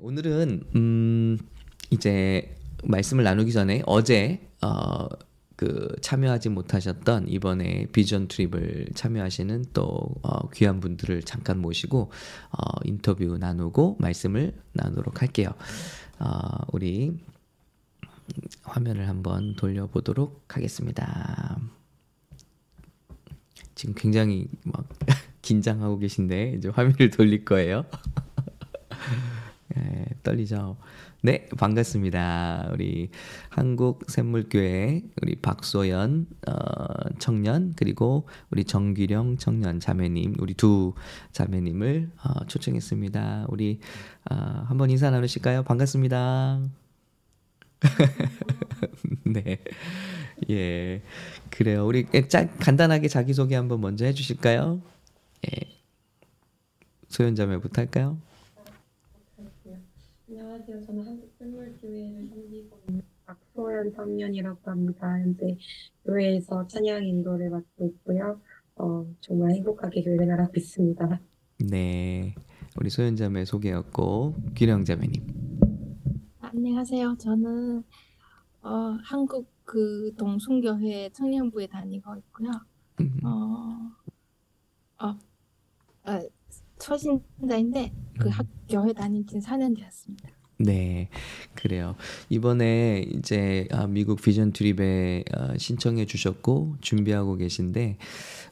오늘은 음 이제 말씀을 나누기 전에 어제 어 그 참여하지 못하셨던 이번에 비전 트립을 참여하시는 또 어, 귀한 분들을 잠깐 모시고 어, 인터뷰 나누고 말씀을 나누도록 할게요. 어, 우리 화면을 한번 돌려보도록 하겠습니다. 지금 굉장히 막 긴장하고 계신데 이제 화면을 돌릴 거예요. 네, 떨리죠. 네, 반갑습니다. 우리 한국 샘물교회 우리 박소연 어, 청년 그리고 우리 정규령 청년 자매님 우리 두 자매님을 어, 초청했습니다. 우리 어, 한번 인사 나누실까요? 반갑습니다. 네, 예, 그래요. 우리 짜, 간단하게 자기 소개 한번 먼저 해 주실까요? 예, 소연 자매부터 할까요? 안녕하세요. 저는 한국 샘물교회를 섬기고 있는 박소연 청년이라고 합니다. 현재 교회에서 찬양 인도를 맡고 있고요. 어, 정말 행복하게 교회 생활 하고 있습니다. 네, 우리 소연 자매 소개였고 규령 자매님. 안녕하세요. 저는 어, 한국 그 동순교회 청년부에 다니고 있고요. 음, 어, 어, 아, 초신자인데 그 음. 학 교회 다닌 지는 4년 되었습니다. 네, 그래요. 이번에 이제 아, 미국 비전 트립에 아, 신청해 주셨고 준비하고 계신데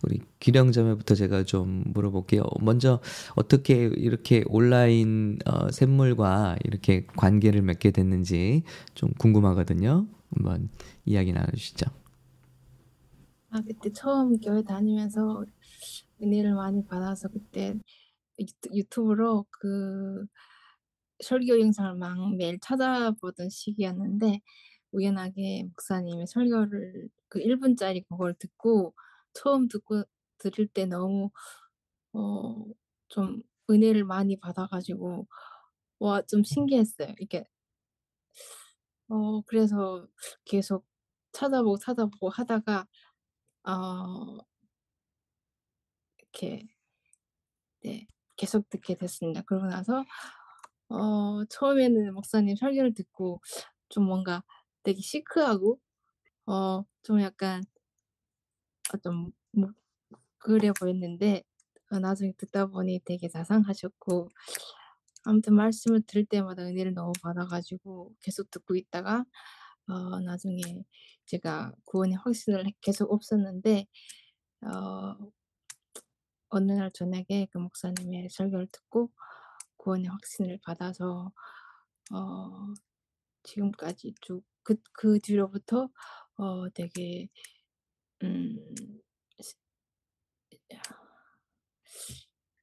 우리 기령 자매부터 제가 좀 물어볼게요. 먼저 어떻게 이렇게 온라인 어, 샘물과 이렇게 관계를 맺게 됐는지 좀 궁금하거든요. 한번 이야기 나눠주시죠. 아, 그때 처음 교회 다니면서 은혜를 많이 받아서 그때 유튜- 유튜브로 그 설교 영상을 막 매일 찾아보던 시기였는데 우연하게 목사님의 설교를 그 1분짜리 그걸 듣고 처음 듣고 들을 때 너무 어 좀 은혜를 많이 받아가지고 와 좀 신기했어요. 이게 어 그래서 계속 찾아보고 찾아보고 하다가 어 이렇게 네 계속 듣게 됐습니다. 그러고 나서 어 처음에는 목사님 설교를 듣고 좀 뭔가 되게 시크하고 어 좀 약간 아좀뭐 그래 보였는데 어 나중에 듣다 보니 되게 자상하셨고 아무튼 말씀을 들을 때마다 은혜를 너무 받아 가지고 계속 듣고 있다가 어 나중에 제가 구원의 확신을 계속 없었는데 어 어느 날 저녁에 그 목사님의 설교를 듣고 구원의 확신을 받아서 어 지금까지 쭉그 그 뒤로부터 어 되게 음시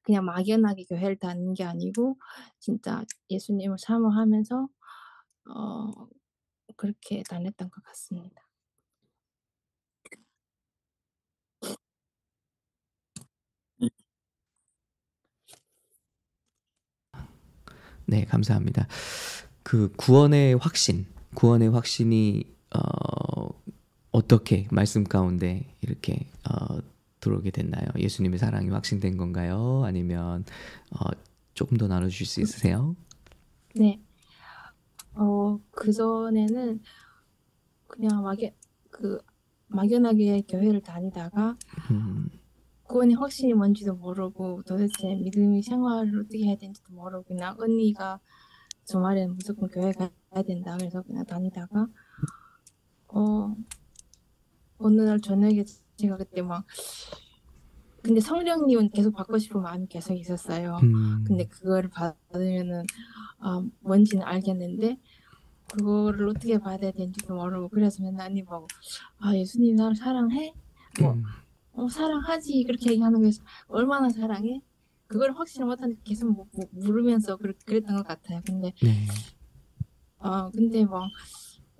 그냥 막연하게 교회를 다니는 게 아니고 진짜 예수님을 사모하면서 어 그렇게 다녔던 것 같습니다. 네, 감사합니다. 그 구원의 확신, 구원의 확신이 어, 어떻게 말씀 가운데 이렇게 어, 들어오게 됐나요? 예수님의 사랑이 확신된 건가요? 아니면 어, 조금 더 나눠주실 수 있으세요? 네. 어 그전에는 그냥 막연 그 막연하게 교회를 다니다가 음, 구원의 확신이 뭔지도 모르고 도대체 믿음의 생활을 어떻게 해야 되는지도 모르고 그냥 언니가 주말에는 무조건 교회 가야 된다 그래서 그냥 다니다가 어 어느 날 저녁에 제가 그때 막 근데 성령님은 계속 받고 싶은 마음이 계속 있었어요. 음, 근데 그거를 받으면은 아 뭔지는 알겠는데 그거를 어떻게 받아야 되는지도 모르고 그래서 맨날 언니 보고 아 예수님 나를 사랑해? 뭐 음, 어, 사랑하지 그렇게 얘기하는 거에서 얼마나 사랑해? 그걸 확실히 못하니까 계속 뭐, 뭐 물으면서 그랬, 그랬던 것 같아요. 근데 네, 아 근데 뭐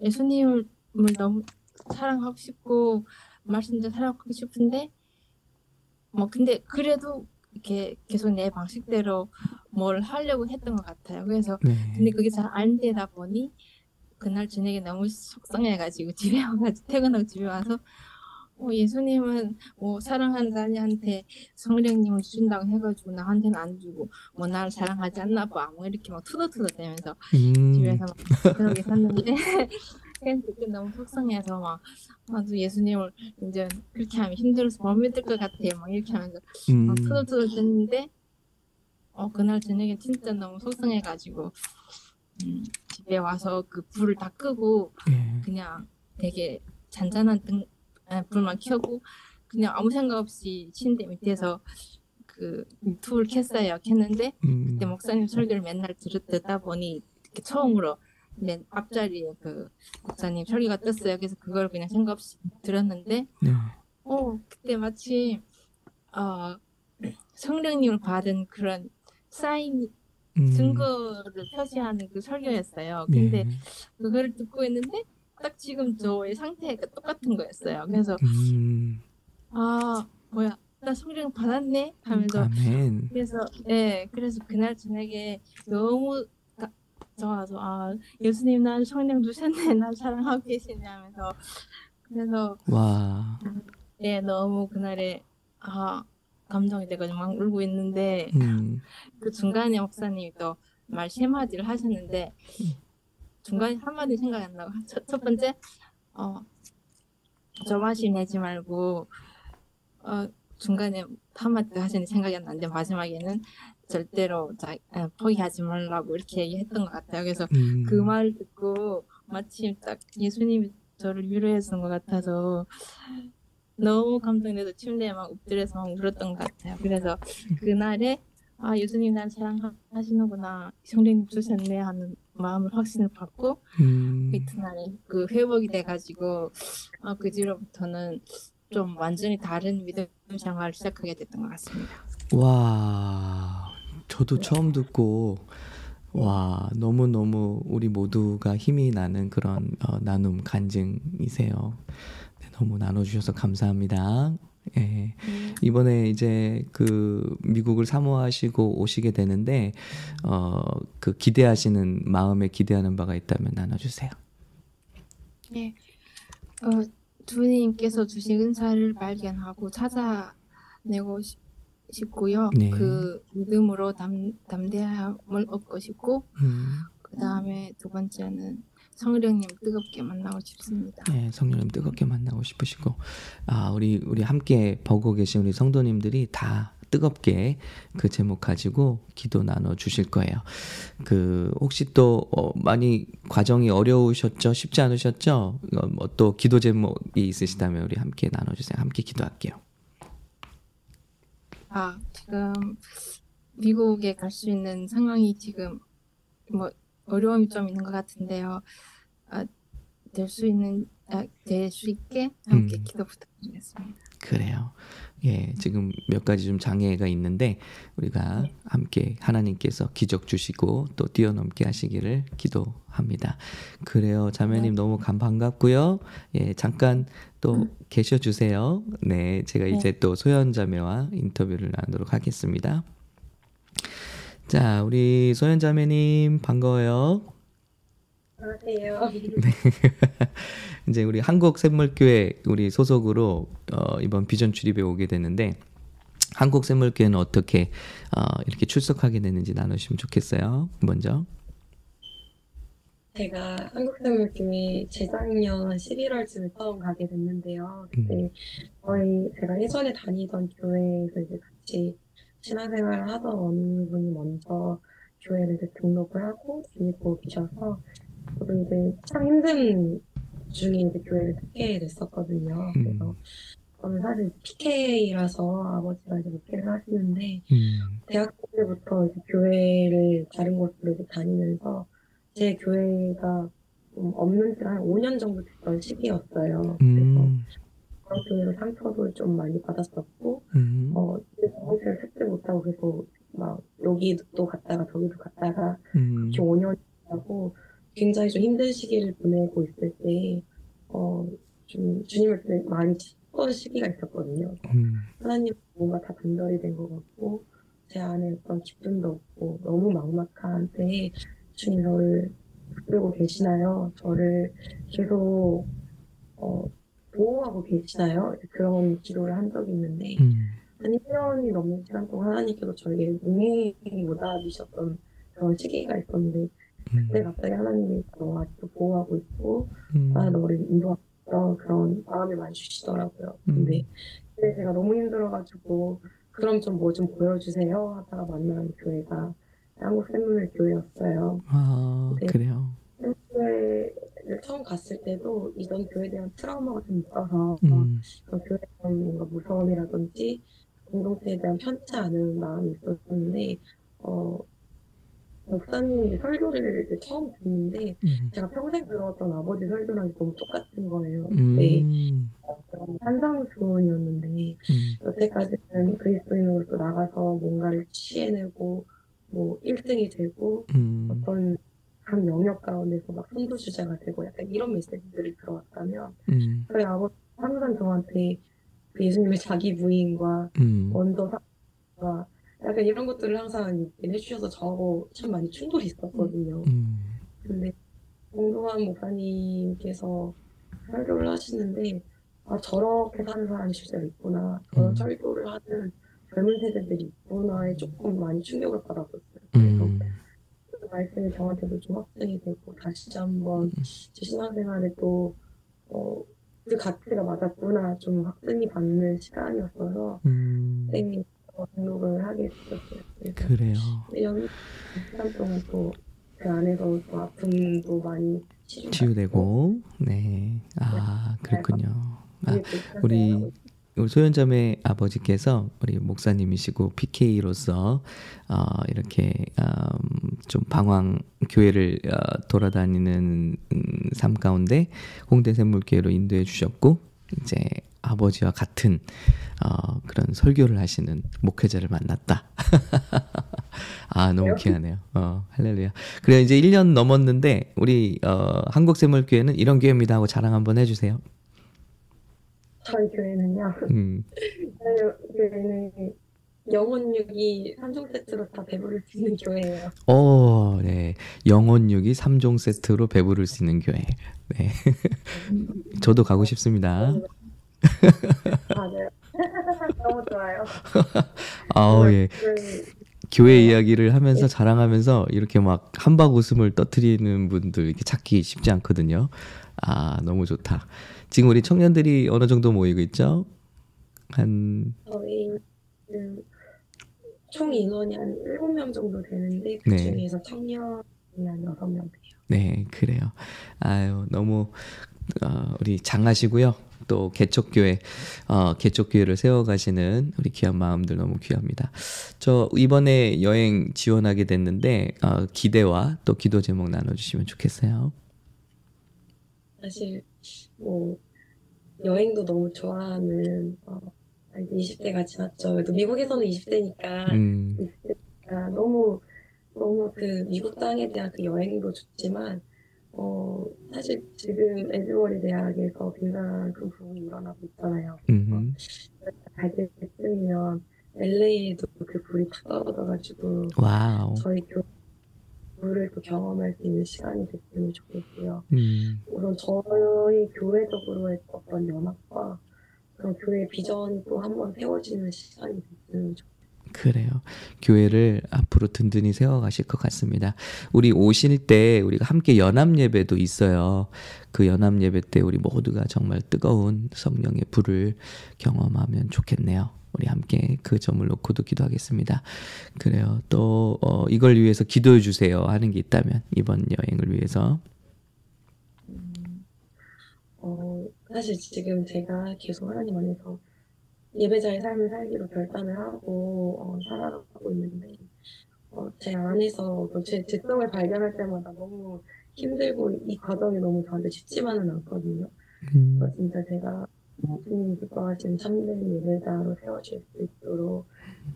예수님을 너무 사랑하고 싶고 말씀도 사랑하고 싶은데 뭐 근데 그래도 이렇게 계속 내 방식대로 뭘 하려고 했던 것 같아요. 그래서 네, 근데 그게 잘 안 되다 보니 그날 저녁에 너무 속상해가지고 집에 와가지고 퇴근하고 집에 와서 어, 예수님은 뭐 사랑하는 자녀한테 성령님을 주신다고 해가지고 나한테는 안 주고 뭐 나를 사랑하지 않나 봐. 뭐 이렇게 막 투덜투덜대면서 음. 집에서 막 그러게 샀는데 그래서 그때 너무 속상해서 막 나도 예수님을 이제 그렇게 하면 힘들어서 못 믿을 것 같아. 막 이렇게 하면서 막 음. 투덜투덜댔는데 어 그날 저녁에 진짜 너무 속상해가지고 음, 집에 와서 그 불을 다 끄고 예. 그냥 되게 잔잔한 등 아, 불만 켜고 그냥 아무 생각 없이 침대 밑에서 그 유튜브를 켰어요. 켰는데 음. 그때 목사님 설교를 맨날 들, 듣다 보니 이렇게 처음으로 맨 앞자리에 그 목사님 설교가 떴어요. 그래서 그걸 그냥 생각 없이 들었는데 네. 어 그때 마치 어 성령님을 받은 그런 사인 음. 증거를 표시하는 그 설교였어요. 근데 예. 그거를 듣고 있는데 딱 지금 저의 상태가 똑같은 거였어요. 그래서 음. 아 뭐야 나 성령 받았네 하면서 아멘. 그래서 예 그래서 그날 저녁에 너무 가- 좋아서 아 예수님 난 성령 주셨네 난 사랑하고 계시네 하면서 그래서 와. 예 너무 그날에 아 감동이 돼가지고 막 울고 있는데 음. 그 중간에 목사님이 또 말 세 마디를 하셨는데 중간에 한 마디 생각이 안 나고 첫, 첫 번째 어 조마심 내지 말고 어 중간에 한 마디 하시는 생각이 안 나는데 마지막에는 절대로 자, 아, 포기하지 말라고 이렇게 얘기했던 것 같아요. 그래서 음. 그말 듣고 마침 딱 예수님이 저를 위로해 주는 것 같아서 너무 감동돼서 침대에 막 엎드려서 막 울었던 것 같아요. 그래서 그날에 아 예수님 날 사랑하시는구나 성령님 주셨네 하는 마음을 확신을 받고 음. 이튿날에 그 회복이 돼가지고 아, 그 뒤로부터는 좀 완전히 다른 믿음 생활을 시작하게 됐던 것 같습니다. 와, 저도 처음 듣고 와 너무 너무 우리 모두가 힘이 나는 그런 어, 나눔 간증이세요. 네, 너무 나눠주셔서 감사합니다. 예. 이번에 이제 그 미국을 사모하시고 오시게 되는데 어 그 기대하시는 마음에 기대하는 바가 있다면 나눠주세요. 네, 어, 주님께서 주신 은사를 발견하고 찾아내고 싶, 싶고요. 네. 그 믿음으로 담, 담대함을 얻고 싶고 음, 그 다음에 두 번째는 성령님 뜨겁게 만나고 싶습니다. 예, 성령님 뜨겁게 만나고 싶으시고 아 우리 우리 함께 보고 계신 우리 성도님들이 다 뜨겁게 그 제목 가지고 기도 나눠 주실 거예요. 그 혹시 또 어, 많이 과정이 어려우셨죠? 쉽지 않으셨죠? 어, 뭐또 기도 제목이 있으시다면 우리 함께 나눠 주세요. 함께 기도할게요. 아, 지금 미국에 갈 수 있는 상황이 지금 뭐 어려움이 좀 있는 것 같은데요. 아, 될수 있는 아, 될수 있게 함께 음. 기도 부탁드리겠습니다. 그래요. 예, 지금 몇 가지 좀 장애가 있는데 우리가 함께 하나님께서 기적 주시고 또 뛰어넘게 하시기를 기도합니다. 그래요, 자매님 너무 감 반갑고요. 예, 잠깐 또 계셔 주세요. 네, 제가 이제 또 소연 자매와 인터뷰를 나누도록 하겠습니다. 자, 우리 소연 자매님 반가워요. 안녕하세요. 이제 우리 한국 샘물교회 우리 소속으로 어, 이번 비전 출입에 오게 되는데 한국 샘물교회는 어떻게 어, 이렇게 출석하게 됐는지 나누시면 좋겠어요. 먼저. 제가 한국생물교회 재작년 11월쯤에 처음 가게 됐는데요. 그때 저희 제가 예전에 다니던 교회에서 이제 같이 신앙생활을 하던 어느 분이 먼저 교회를 이제 등록을 하고 다니고 계셔서 저도 이제 참 힘든 중에 이제 교회를 듣게 됐었거든요. 그래서 저는 사실 PK라서 아버지가 이제 목회를 하시는데 음, 대학교 때부터 이제 교회를 다른 곳으로 이제 다니면서 제 교회가 좀 없는 지가 한 5년 정도 됐던 시기였어요. 음, 그런 교회로 상처도 좀 많이 받았었고, 음, 어, 정신을 찾지 못하고 계속 막 여기도 갔다가 저기도 갔다가 음, 이렇게 5년 하고 굉장히 좀 힘든 시기를 보내고 있을 때, 어, 좀 주님을 많이 찾던 시기가 있었거든요. 음, 하나님 뭔가 다 단절이 된 것 같고 제 안에 어떤 기쁨도 없고 너무 막막한 때에 주님 저를 붙들고 계시나요? 저를 계속 어, 보호하고 계시나요? 그런 기도를 한 적이 있는데 음. 한 1년이 넘는 시간 동안 하나님께서 저에게 못 알아주셨던 그런 시기가 있었는데 음. 그때 갑자기 하나님이 너 아직도 보호하고 있고 음. 아 너를 인도하던 그런 마음을 많이 주시더라고요. 근데 음. 그때 제가 너무 힘들어가지고 그럼 좀 뭐 좀 보여주세요 하다가 만난 교회가 한국 샘물 교회였어요. 아, 네. 그래요. 교회를 처음 갔을 때도 이전 교회에 대한 트라우마가 좀 있어서 음. 그 교회에 대한 뭔가 무서움이라든지 공동체에 대한 편치 않은 마음이 있었는데 어 목사님이 설교를 이제 처음 듣는데 음. 제가 평생 들어왔던 아버지 설교랑 너무 똑같은 거예요. 네, 음. 산상수훈이었는데 음. 여태까지는 그리스도인으로서 나가서 뭔가를 취해내고 뭐 1등이 되고 음. 어떤 한 영역 가운데서 막 선두주자가 되고 약간 이런 메시지들이 들어왔다면 음. 저희 아버지 항상 저한테 그 예수님의 자기 부인과 음. 원더 사과 약간 이런 것들을 항상 얘기해 주셔서 저하고 참 많이 충돌이 있었거든요. 음. 근데 공동한 목사님께서 설교를 하시는데 아 저렇게 사는 사람이 실제로 있구나 저런 음. 설교를 하는 젊은 세대들이 있구나에 조금 많이 충격을 받았었어요. 음. 그 말씀이 저한테도 좀 확증이 되고 다시 한번 제 신앙생활에 또 어, 그 가치가 맞았구나 좀 확증이 받는 시간이었어서 음. 땡이 등록을 하게 됐었어요. 그래요. 1년 시간 동안 또 그 안에서 또 아픔도 많이 치유되고, 네. 아, 그렇군요. 아, 이게 또 우리 우리 소연자매 아버지께서 우리 목사님이시고 PK로서 어, 이렇게 음, 좀 방황 교회를 어, 돌아다니는 음, 삶 가운데 홍대 샘물교회로 인도해 주셨고 이제 아버지와 같은 어, 그런 설교를 하시는 목회자를 만났다. 아 너무 귀하네요. 어, 할렐루야. 그래 이제 1년 넘었는데 우리 어, 한국 샘물교회는 이런 교회입니다 하고 자랑 한번 해주세요. 저희 교회는요. 음. 저희 교회는 영혼육이 3종 세트로 다 배부를 수 있는 교회예요. 어, 네. 영혼육이 3종 세트로 배부를 수 있는 교회. 네. 저도 가고 싶습니다. 맞아요. 너무 좋아요. 아우, 예. 그 교회 이야기를 하면서 자랑하면서 이렇게 막 한박 웃음을 떠트리는 분들 이렇게 찾기 쉽지 않거든요. 아, 너무 좋다. 지금 우리 청년들이 어느 정도 모이고 있죠? 한, 저희 그총 인원이 한 7명 정도 되는데 그 네. 중에서 청년이 한 6명 돼요. 네, 그래요. 아유, 너무, 어, 우리 장하시고요. 또 개척교회, 어, 개척교회를 세워가시는 우리 귀한 마음들 너무 귀합니다. 저 이번에 여행 지원하게 됐는데, 어, 기대와 또 기도 제목 나눠주시면 좋겠어요. 사실 뭐 여행도 너무 좋아하는 어, 이제 20대가 지났죠. 그래도 미국에서는 20대니까 음, 아, 너무 너무 그 미국 땅에 대한 그 여행도 좋지만 어 사실 지금 애즈베리 대학에서 굉장한 그 부흥이 일어나고 있잖아요. 음, 갈 때쯤이면 LA에도 그 불이 다 떨어져가지고 wow. 저희 교회 를 또 경험할 수 있는 시간이 됐으면 좋겠고요. 음, 우선 저희 교회적으로의 어떤 연합과 그런 교회 비전이 또 한 번 세워지는 시간이 됐으면 좋겠어요. 그래요. 교회를 앞으로 든든히 세워가실 것 같습니다. 우리 오실 때 우리가 함께 연합 예배도 있어요. 그 연합 예배 때 우리 모두가 정말 뜨거운 성령의 불을 경험하면 좋겠네요. 우리 함께 그 점을 놓고도 기도하겠습니다. 그래요. 또 어, 이걸 위해서 기도해 주세요 하는 게 있다면 이번 여행을 위해서 음, 어, 사실 지금 제가 계속 하나님 안에서 예배자의 삶을 살기로 결단을 하고 어, 살아가고 있는데 어, 제 안에서 또제 지성을 발견할 때마다 너무 힘들고 이 과정이 너무 저한테 쉽지만은 않거든요. 음, 그래서 진짜 제가 주님 기뻐하시는 참된 예배자로 세워질 수 있도록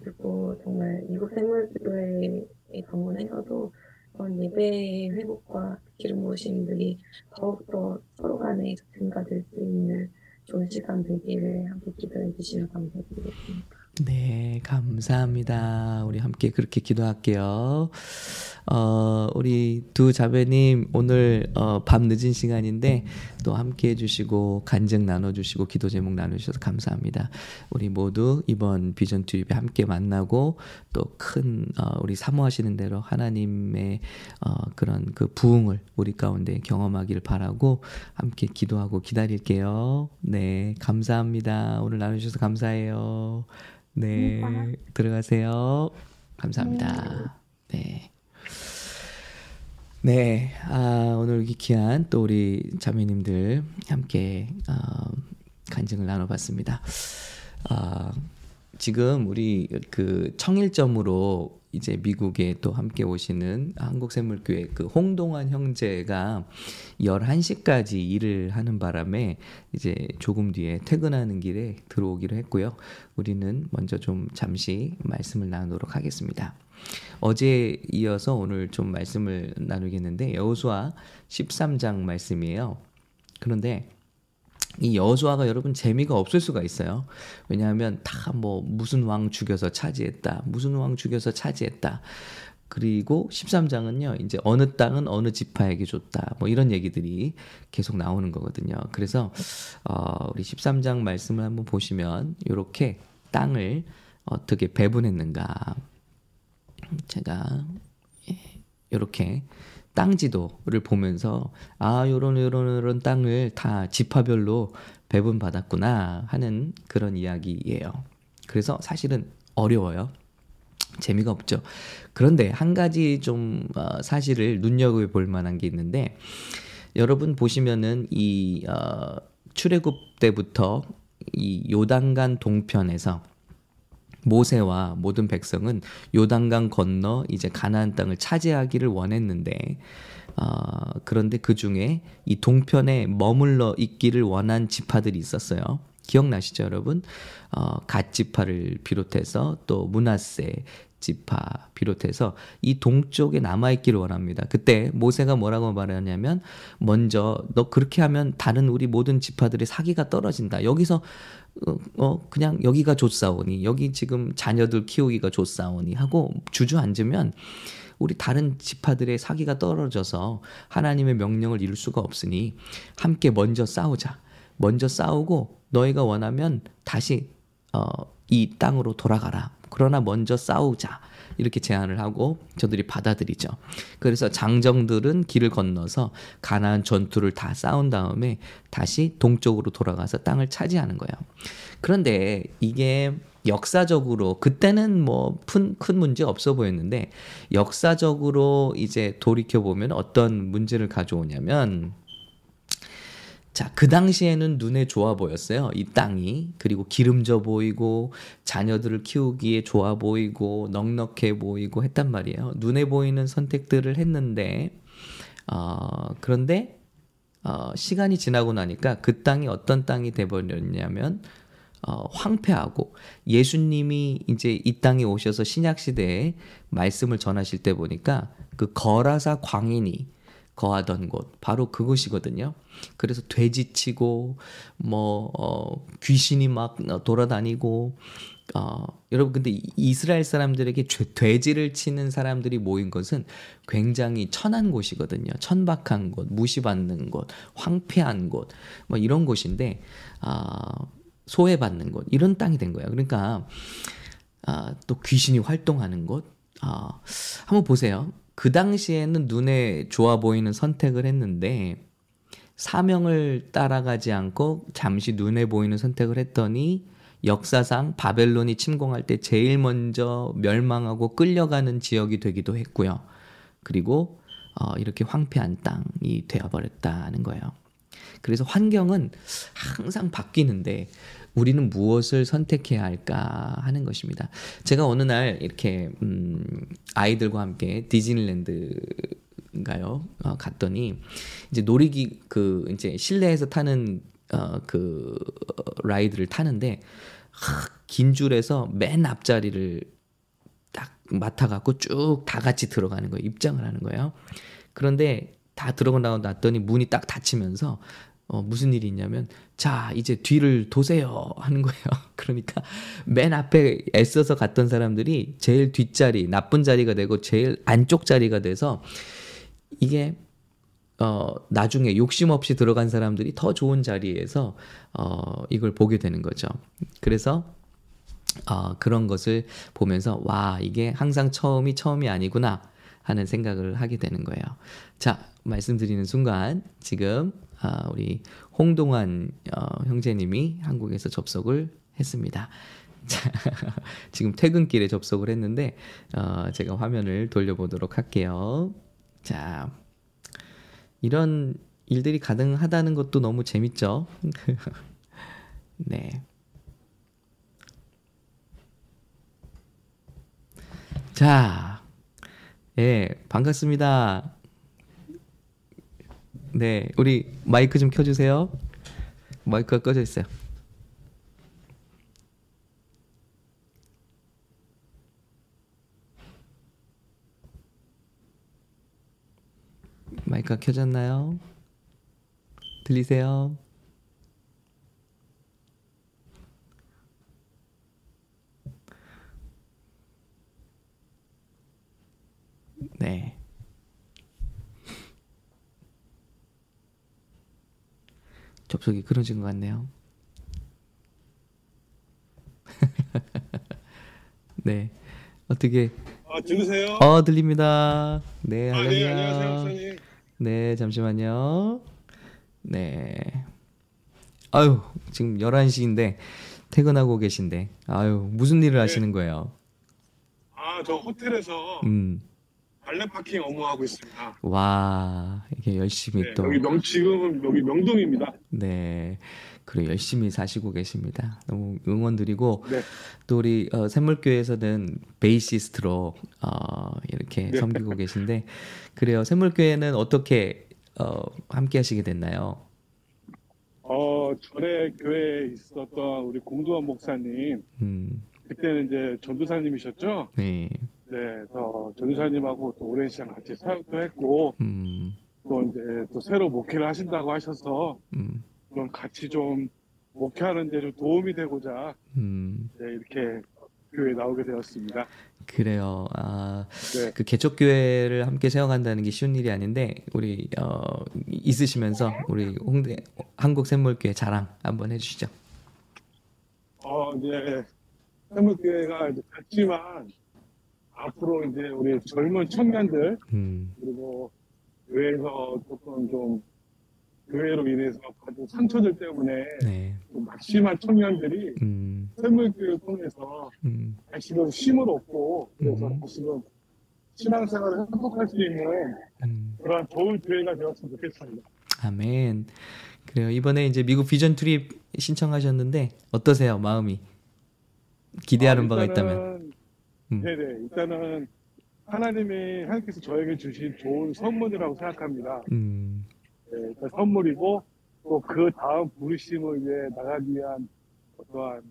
그리고 정말 미국 샘물교회에 방문해서도 그런 예배의 회복과 기름 부으심들이 더욱더 서로 간에 증가될 수 있는 좋은 시간 되기를 함께 기도해 주시면 감사드리겠습니다. 네, 감사합니다. 우리 함께 그렇게 기도할게요. 어, 우리 두 자매님 오늘 어, 밤 늦은 시간인데 또 함께 해주시고 간증 나눠주시고 기도 제목 나누셔서 감사합니다. 우리 모두 이번 비전 투입에 함께 만나고 또큰 어, 우리 사모하시는 대로 하나님의 어, 그런 그 부흥을 우리 가운데 경험하기를 바라고 함께 기도하고 기다릴게요. 네, 감사합니다. 오늘 나누셔서 감사해요. 네, 들어가세요. 감사합니다. 네. 네, 아, 오늘 귀한 또 우리 자매님들 함께 어, 간증을 나눠봤습니다. 아, 지금 우리 그 청일점으로 이제 미국에 또 함께 오시는 한국샘물교회 그 홍동환 형제가 11시까지 일을 하는 바람에 이제 조금 뒤에 퇴근하는 길에 들어오기로 했고요. 우리는 먼저 좀 잠시 말씀을 나누도록 하겠습니다. 어제 이어서 오늘 좀 말씀을 나누겠는데 여호수아 13장 말씀이에요. 그런데 이 여호수아가 여러분 재미가 없을 수가 있어요. 왜냐하면 다 뭐 무슨 왕 죽여서 차지했다. 무슨 왕 죽여서 차지했다. 그리고 13장은요. 이제 어느 땅은 어느 지파에게 줬다. 뭐 이런 얘기들이 계속 나오는 거거든요. 그래서 어 우리 13장 말씀을 한번 보시면 이렇게 땅을 어떻게 배분했는가 제가 이렇게 땅 지도를 보면서 아 요런 요런 요런 땅을 다 지파별로 배분 받았구나 하는 그런 이야기예요. 그래서 사실은 어려워요. 재미가 없죠. 그런데 한 가지 좀 어, 사실을 눈여겨 볼 만한 게 있는데 여러분 보시면은 이 어, 출애굽 때부터 이 요단강 동편에서 모세와 모든 백성은 요단강 건너 이제 가나안 땅을 차지하기를 원했는데 어, 그런데 그 중에 이 동편에 머물러 있기를 원한 지파들이 있었어요. 기억나시죠, 여러분? 어, 갓 지파를 비롯해서 또 문하세 지파 비롯해서 이 동쪽에 남아 있기를 원합니다. 그때 모세가 뭐라고 말하냐면 먼저 너 그렇게 하면 다른 우리 모든 지파들의 사기가 떨어진다. 여기서 어, 어 그냥 여기가 좋사오니 여기 지금 자녀들 키우기가 좋사오니 하고 주저앉으면 우리 다른 지파들의 사기가 떨어져서 하나님의 명령을 이룰 수가 없으니 함께 먼저 싸우자. 먼저 싸우고 너희가 원하면 다시 어, 이 땅으로 돌아가라. 그러나 먼저 싸우자. 이렇게 제안을 하고 저들이 받아들이죠. 그래서 장정들은 길을 건너서 가나안 전투를 다 싸운 다음에 다시 동쪽으로 돌아가서 땅을 차지하는 거예요. 그런데 이게 역사적으로 그때는 뭐큰 큰 문제 없어 보였는데 역사적으로 이제 돌이켜 보면 어떤 문제를 가져오냐면 자, 그 당시에는 눈에 좋아 보였어요. 이 땅이. 그리고 기름져 보이고, 자녀들을 키우기에 좋아 보이고, 넉넉해 보이고 했단 말이에요. 눈에 보이는 선택들을 했는데, 어, 그런데, 어, 시간이 지나고 나니까 그 땅이 어떤 땅이 돼버렸냐면, 어, 황폐하고 예수님이 이제 이 땅에 오셔서 신약 시대에 말씀을 전하실 때 보니까 그 거라사 광인이 거하던 곳 바로 그곳이거든요. 그래서 돼지치고 뭐 어, 귀신이 막 돌아다니고 어, 여러분 근데 이스라엘 사람들에게 돼지를 치는 사람들이 모인 것은 굉장히 천한 곳이거든요. 천박한 곳, 무시받는 곳, 황폐한 곳, 뭐 이런 곳인데 어, 소외받는 곳 이런 땅이 된 거예요. 그러니까 아, 또 귀신이 활동하는 곳. 아, 한번 보세요. 그 당시에는 눈에 좋아 보이는 선택을 했는데 사명을 따라가지 않고 잠시 눈에 보이는 선택을 했더니 역사상 바벨론이 침공할 때 제일 먼저 멸망하고 끌려가는 지역이 되기도 했고요. 그리고 어, 이렇게 황폐한 땅이 되어버렸다는 거예요. 그래서 환경은 항상 바뀌는데 우리는 무엇을 선택해야 할까 하는 것입니다. 제가 어느 날 이렇게 음, 아이들과 함께 디즈니랜드인가요? 어, 갔더니 이제 놀이기 그 이제 실내에서 타는 어, 그 라이드를 타는데 하, 긴 줄에서 맨 앞자리를 딱 맡아갖고 쭉 다 같이 들어가는 거예요. 입장을 하는 거예요. 그런데 다 들어가 나고 났더니 문이 딱 닫히면서 어, 무슨 일이 있냐면 자 이제 뒤를 도세요 하는 거예요. 그러니까 맨 앞에 애써서 갔던 사람들이 제일 뒷자리 나쁜 자리가 되고 제일 안쪽 자리가 돼서 이게 어, 나중에 욕심 없이 들어간 사람들이 더 좋은 자리에서 어, 이걸 보게 되는 거죠. 그래서 어, 그런 것을 보면서 와 이게 항상 처음이 처음이 아니구나 하는 생각을 하게 되는 거예요. 자 말씀드리는 순간 지금 아, 우리 홍동환 어, 형제님이 한국에서 접속을 했습니다. 자, 지금 퇴근길에 접속을 했는데 어, 제가 화면을 돌려보도록 할게요. 자, 이런 일들이 가능하다는 것도 너무 재밌죠. 네. 자, 예, 반갑습니다. 네, 우리 마이크 좀 켜주세요. 마이크가 꺼져 있어요. 마이크가 켜졌나요? 들리세요? 네. 접속이 끊어진 것 같네요. 네. 어떻게 아, 들으세요? 어 들립니다. 네, 아, 네, 안녕하세요. 목사님. 네, 잠시만요. 네. 아유, 지금 11시인데 퇴근하고 계신데. 아유, 무슨 일을 하시는 거예요? 아, 저 호텔에서 음. 발레 파킹 업무하고 있습니다. 와, 이게 열심히 네, 또 여기 명 지금은 여기 명동입니다. 네. 그래 열심히 사시고 계십니다. 너무 응원드리고 네. 또 우리 어, 샘물교회에서는 베이시스트로 어, 이렇게 네. 섬기고 계신데 그래요. 샘물교회는 어떻게 어, 함께 하시게 됐나요? 어, 전에 교회에 있었던 우리 공두원 목사님, 음. 그때는 이제 전도사님이셨죠? 네. 네, 저 전도사님하고 또 오랜 시간 같이 사역도 했고, 음. 또 이제 또 새로 목회를 하신다고 하셔서, 음. 그럼 같이 좀 목회하는 데 좀 도움이 되고자, 음. 네, 이렇게 교회에 나오게 되었습니다. 그래요. 아, 네. 그 개척 교회를 함께 세워간다는 게 쉬운 일이 아닌데 우리 어, 있으시면서 우리 홍대 한국 샘물교회 자랑 한번 해주시죠. 어, 해물교회가 이제 작지만, 앞으로 이제 우리 젊은 청년들, 음. 그리고 교회에서 조금 좀, 교회로 인해서 받은 상처들 때문에 네. 좀 막심한 청년들이 음. 해물교회를 통해서 음. 다시금 힘을 얻고, 그래서 음. 다시금 신앙생활을 회복할 수 있는 음. 그런 좋은 교회가 되었으면 좋겠습니다. 아멘. 그래요. 이번에 이제 미국 비전 트립 신청하셨는데 어떠세요? 마음이 기대하는 아, 바가 있다면. 음. 네네. 일단은 하나님이 하나님께서 저에게 주신 좋은 선물이라고 생각합니다. 음. 네, 일단 선물이고 또 그 다음 부르심을 위해 나가기 위한 어떠한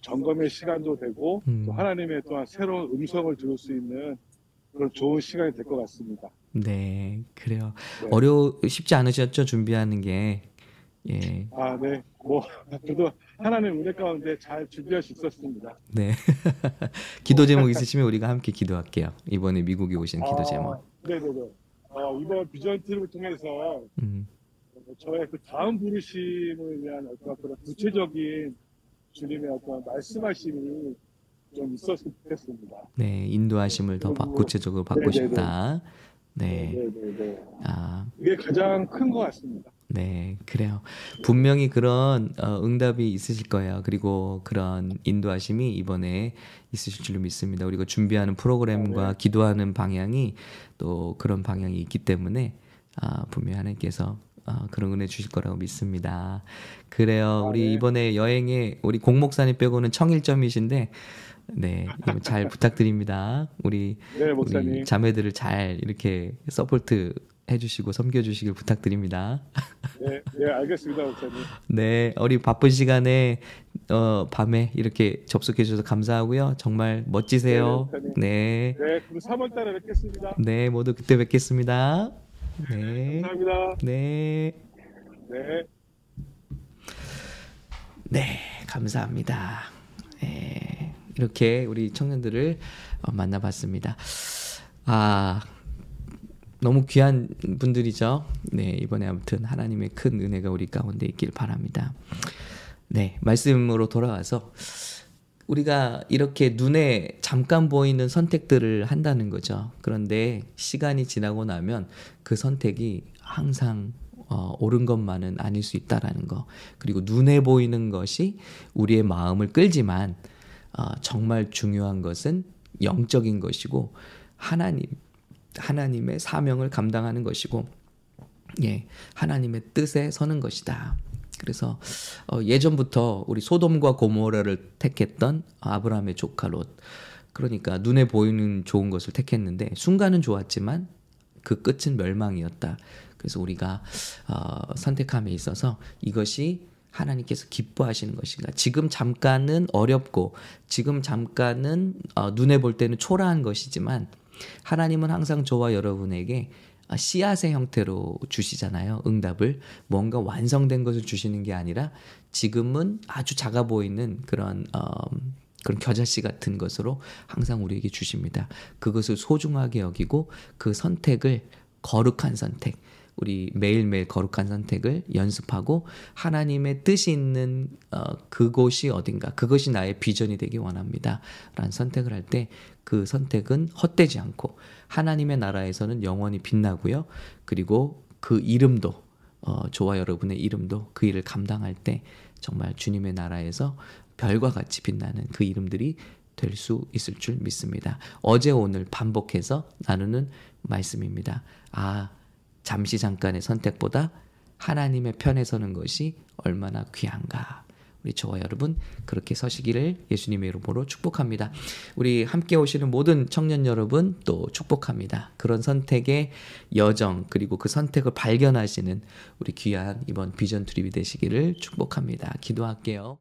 점검의 시간도 되고 음. 또 하나님의 또한 새로운 음성을 들을 수 있는 그런 좋은 시간이 될 것 같습니다. 네, 그래요. 네. 어려 쉽지 않으셨죠? 준비하는 게. 예. 아, 네. 뭐 저도 하나님 은혜 가운데 잘 준비할 수 있었습니다. 네. 기도 제목 있으시면 우리가 함께 기도할게요. 이번에 미국에 오신 기도 제목. 아, 네네네. 어, 이번 비전 트립을 통해서 음. 저의 그 다음 부르심을 위한 어떤 그런 구체적인 주님의 어떤 말씀하심이 좀 있었으면 좋겠습니다. 네, 인도하심을 더 바- 구체적으로 받고 네네네. 싶다. 네. 네네네. 아, 그게 가장 큰 것 같습니다. 네, 그래요. 분명히 그런 어, 응답이 있으실 거예요. 그리고 그런 인도하심이 이번에 있으실 줄로 믿습니다. 우리가 준비하는 프로그램과 네. 기도하는 방향이 또 그런 방향이 있기 때문에 아, 분명히 하나님께서 어, 그런 은혜 주실 거라고 믿습니다. 그래요. 아, 우리 네. 이번에 여행에 우리 공목사님 빼고는 청일점이신데 네, 잘 부탁드립니다. 우리 네, 우리. 자매들을 잘 이렇게 support 해주시고 섬겨주시길 부탁드립니다. 네, 네, 알겠습니다, 목사님. 네, 우리 바쁜 시간에 어, 밤에 이렇게 접속해 주셔서 감사하고요. 정말 멋지세요. 네. 네, 네, 그럼 3월 달에 뵙겠습니다. 네, 모두 그때 뵙겠습니다. 네, 감사합니다. 네. 네. 네, 감사합니다. 예, 이렇게 우리 청년들을 어, 만나봤습니다. 아, 너무 귀한 분들이죠. 네, 이번에 아무튼 하나님의 큰 은혜가 우리 가운데 있길 바랍니다. 네, 말씀으로 돌아와서 우리가 이렇게 눈에 잠깐 보이는 선택들을 한다는 거죠. 그런데 시간이 지나고 나면 그 선택이 항상 어, 옳은 것만은 아닐 수 있다라는 거. 그리고 눈에 보이는 것이 우리의 마음을 끌지만 어, 정말 중요한 것은 영적인 것이고 하나님 하나님의 사명을 감당하는 것이고 예, 하나님의 뜻에 서는 것이다. 그래서 어, 예전부터 우리 소돔과 고모라를 택했던 아브라함의 조카 롯. 그러니까 눈에 보이는 좋은 것을 택했는데 순간은 좋았지만 그 끝은 멸망이었다. 그래서 우리가 어, 선택함에 있어서 이것이 하나님께서 기뻐하시는 것인가? 지금 잠깐은 어렵고 지금 잠깐은 어, 눈에 볼 때는 초라한 것이지만 하나님은 항상 저와 여러분에게 아, 씨앗의 형태로 주시잖아요. 응답을 뭔가 완성된 것을 주시는 게 아니라 지금은 아주 작아 보이는 그런 어, 그런 겨자씨 같은 것으로 항상 우리에게 주십니다. 그것을 소중하게 여기고 그 선택을 거룩한 선택, 우리 매일매일 거룩한 선택을 연습하고 하나님의 뜻이 있는 어, 그곳이 어딘가 그것이 나의 비전이 되기 원합니다. 라는 선택을 할 때 그 선택은 헛되지 않고 하나님의 나라에서는 영원히 빛나고요. 그리고 그 이름도 어, 저와 여러분의 이름도 그 일을 감당할 때 정말 주님의 나라에서 별과 같이 빛나는 그 이름들이 될 수 있을 줄 믿습니다. 어제 오늘 반복해서 나누는 말씀입니다. 아, 잠시 잠깐의 선택보다 하나님의 편에 서는 것이 얼마나 귀한가. 우리 저와 여러분 그렇게 서시기를 예수님의 이름으로 축복합니다. 우리 함께 오시는 모든 청년 여러분 또 축복합니다. 그런 선택의 여정 그리고 그 선택을 발견하시는 우리 귀한 이번 비전 트립이 되시기를 축복합니다. 기도할게요.